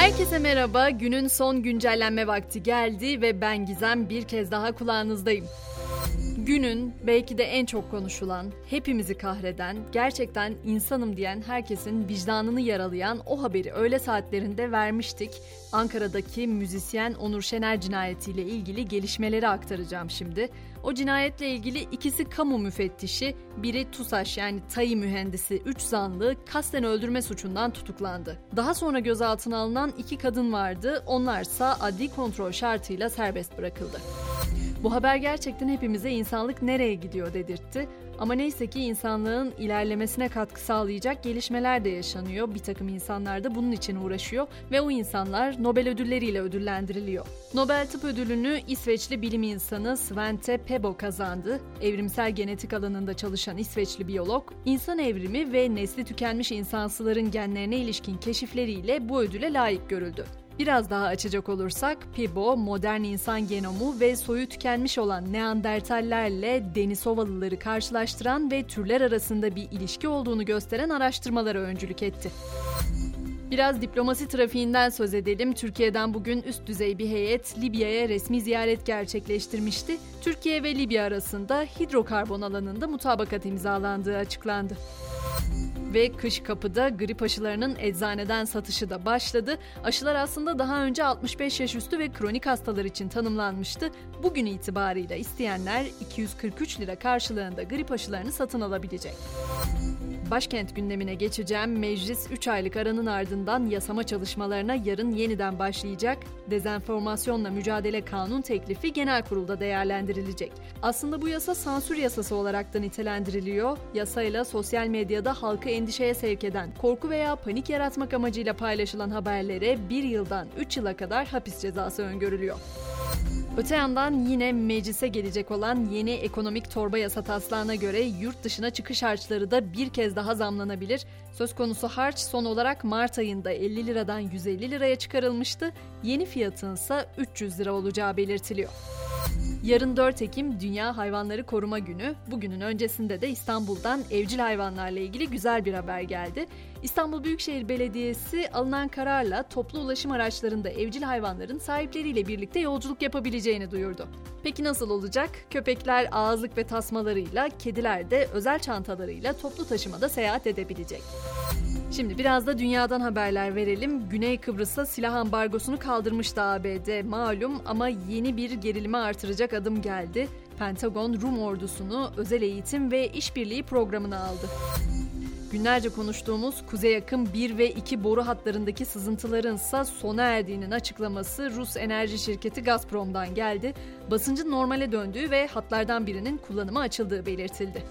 Herkese merhaba. Günün son güncellenme vakti geldi ve ben Gizem bir kez daha kulağınızdayım. Günün belki de en çok konuşulan, hepimizi kahreden, gerçekten insanım diyen herkesin vicdanını yaralayan o haberi öğle saatlerinde vermiştik. Ankara'daki müzisyen Onur Şener cinayetiyle ilgili gelişmeleri aktaracağım şimdi. O cinayetle ilgili ikisi kamu müfettişi, biri TUSAŞ yani TAİ mühendisi 3 zanlı kasten öldürme suçundan tutuklandı. Daha sonra gözaltına alınan iki kadın vardı, onlarsa adli kontrol şartıyla serbest bırakıldı. Bu haber gerçekten hepimize insanlık nereye gidiyor dedirtti. Ama neyse ki insanlığın ilerlemesine katkı sağlayacak gelişmeler de yaşanıyor. Bir takım insanlar da bunun için uğraşıyor ve o insanlar Nobel ödülleriyle ödüllendiriliyor. Nobel Tıp Ödülünü İsveçli bilim insanı Svante Pebo kazandı. Evrimsel genetik alanında çalışan İsveçli biyolog, insan evrimi ve nesli tükenmiş insansıların genlerine ilişkin keşifleriyle bu ödüle layık görüldü. Biraz daha açacak olursak Pibo, modern insan genomu ve soyu tükenmiş olan Neandertallerle Denisovalıları karşılaştıran ve türler arasında bir ilişki olduğunu gösteren araştırmalara öncülük etti. Biraz diplomasi trafiğinden söz edelim. Türkiye'den bugün üst düzey bir heyet Libya'ya resmi ziyaret gerçekleştirmişti. Türkiye ve Libya arasında hidrokarbon alanında mutabakat imzalandığı açıklandı. Ve kış kapıda grip aşılarının eczaneden satışı da başladı. Aşılar aslında daha önce 65 yaş üstü ve kronik hastalar için tanımlanmıştı. Bugün itibarıyla isteyenler 243 lira karşılığında grip aşılarını satın alabilecek. Başkent gündemine geçeceğim. Meclis 3 aylık aranın ardından yasama çalışmalarına yarın yeniden başlayacak. Dezenformasyonla mücadele kanun teklifi genel kurulda değerlendirilecek. Aslında bu yasa sansür yasası olarak da nitelendiriliyor. Yasayla sosyal medyada halkı endişeye sevk eden, korku veya panik yaratmak amacıyla paylaşılan haberlere 1 yıldan 3 yıla kadar hapis cezası öngörülüyor. Öte yandan yine meclise gelecek olan yeni ekonomik torba yasa taslağına göre yurt dışına çıkış harçları da bir kez daha zamlanabilir. Söz konusu harç son olarak Mart ayında 50 liradan 150 liraya çıkarılmıştı. Yeni fiyatın ise 300 lira olacağı belirtiliyor. Yarın 4 Ekim Dünya Hayvanları Koruma Günü. Bugünün öncesinde de İstanbul'dan evcil hayvanlarla ilgili güzel bir haber geldi. İstanbul Büyükşehir Belediyesi alınan kararla toplu ulaşım araçlarında evcil hayvanların sahipleriyle birlikte yolculuk yapabileceğini duyurdu. Peki nasıl olacak? Köpekler ağızlık ve tasmalarıyla, kediler de özel çantalarıyla toplu taşımada seyahat edebilecek. Şimdi biraz da dünyadan haberler verelim. Güney Kıbrıs'a silah ambargosunu kaldırmıştı ABD malum ama yeni bir gerilimi artıracak adım geldi. Pentagon Rum ordusunu özel eğitim ve işbirliği programına aldı. Günlerce konuştuğumuz kuzey yakın 1 ve 2 boru hatlarındaki sızıntıların ise sona erdiğinin açıklaması Rus enerji şirketi Gazprom'dan geldi. Basıncın normale döndüğü ve hatlardan birinin kullanıma açıldığı belirtildi.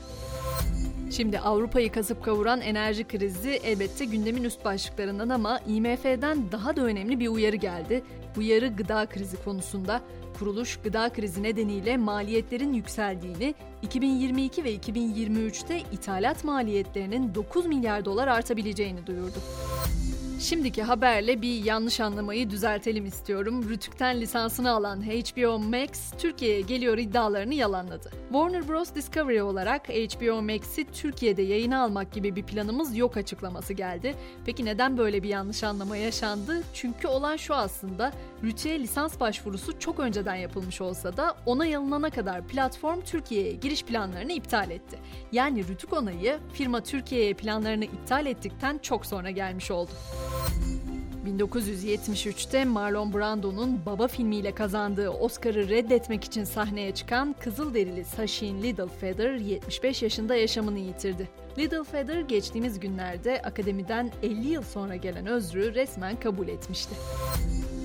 Şimdi Avrupa'yı kasıp kavuran enerji krizi elbette gündemin üst başlıklarından ama IMF'den daha da önemli bir uyarı geldi. Uyarı gıda krizi konusunda. Kuruluş gıda krizi nedeniyle maliyetlerin yükseldiğini, 2022 ve 2023'te ithalat maliyetlerinin 9 milyar dolar artabileceğini duyurdu. Şimdiki haberle bir yanlış anlamayı düzeltelim istiyorum. Rütük'ten lisansını alan HBO Max Türkiye'ye geliyor iddialarını yalanladı. Warner Bros. Discovery olarak HBO Max'i Türkiye'de yayına almak gibi bir planımız yok açıklaması geldi. Peki neden böyle bir yanlış anlama yaşandı? Çünkü olan şu aslında Rütük'e lisans başvurusu çok önceden yapılmış olsa da onay alınana kadar platform Türkiye'ye giriş planlarını iptal etti. Yani Rütük onayı firma Türkiye'ye planlarını iptal ettikten çok sonra gelmiş oldu. 1973'te Marlon Brando'nun Baba filmiyle kazandığı Oscar'ı reddetmek için sahneye çıkan Kızılderili Sachin Littlefeather 75 yaşında yaşamını yitirdi. Littlefeather geçtiğimiz günlerde akademiden 50 yıl sonra gelen özrü resmen kabul etmişti.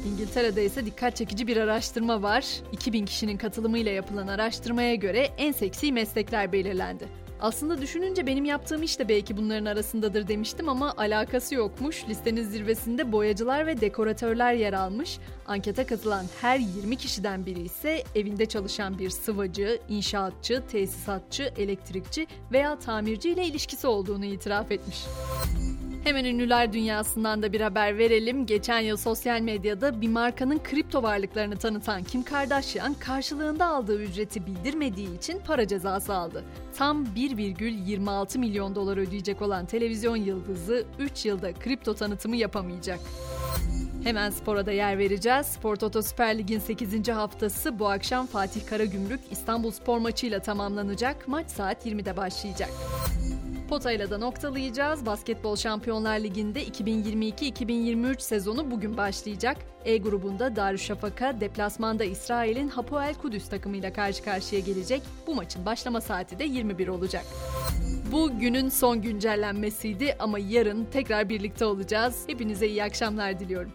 İngiltere'de ise dikkat çekici bir araştırma var. 2000 kişinin katılımıyla yapılan araştırmaya göre en seksi meslekler belirlendi. Aslında düşününce benim yaptığım iş de belki bunların arasındadır demiştim ama alakası yokmuş. Listenin zirvesinde boyacılar ve dekoratörler yer almış. Ankete katılan her 20 kişiden biri ise evinde çalışan bir sıvacı, inşaatçı, tesisatçı, elektrikçi veya tamirci ile ilişkisi olduğunu itiraf etmiş. Hemen ünlüler dünyasından da bir haber verelim. Geçen yıl sosyal medyada bir markanın kripto varlıklarını tanıtan Kim Kardashian karşılığında aldığı ücreti bildirmediği için para cezası aldı. Tam 1,26 milyon dolar ödeyecek olan televizyon yıldızı 3 yılda kripto tanıtımı yapamayacak. Hemen spora da yer vereceğiz. Spor Toto Süper Lig'in 8. haftası bu akşam Fatih Karagümrük İstanbul Spor maçıyla tamamlanacak. Maç saat 20'de başlayacak. Potayla da noktalayacağız. Basketbol Şampiyonlar Ligi'nde 2022-2023 sezonu bugün başlayacak. E grubunda Darüşşafaka deplasmanda İsrail'in Hapoel Kudüs takımıyla karşı karşıya gelecek. Bu maçın başlama saati de 21 olacak. Bu günün son güncellenmesiydi ama yarın tekrar birlikte olacağız. Hepinize iyi akşamlar diliyorum.